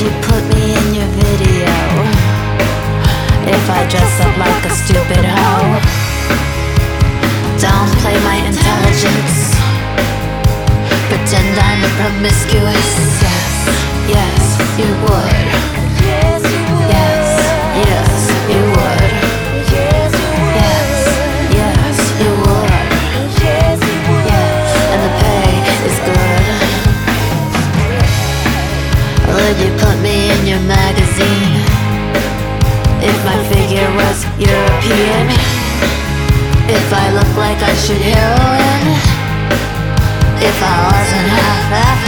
you put me in your video? If I dress up like a stupid hoe, don't play my intelligence, pretend I'm a promiscuous. Yes, yes, you would. Yes, yes, you would. Yes, yes, you would. And the pay is good. Would you? Magazine? If my figure was European? If I look like I should heroin? If I wasn't half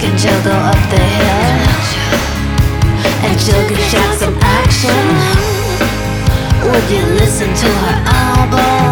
Jack and Jill go up the hill. And Jill gives Jack some action Would you listen to her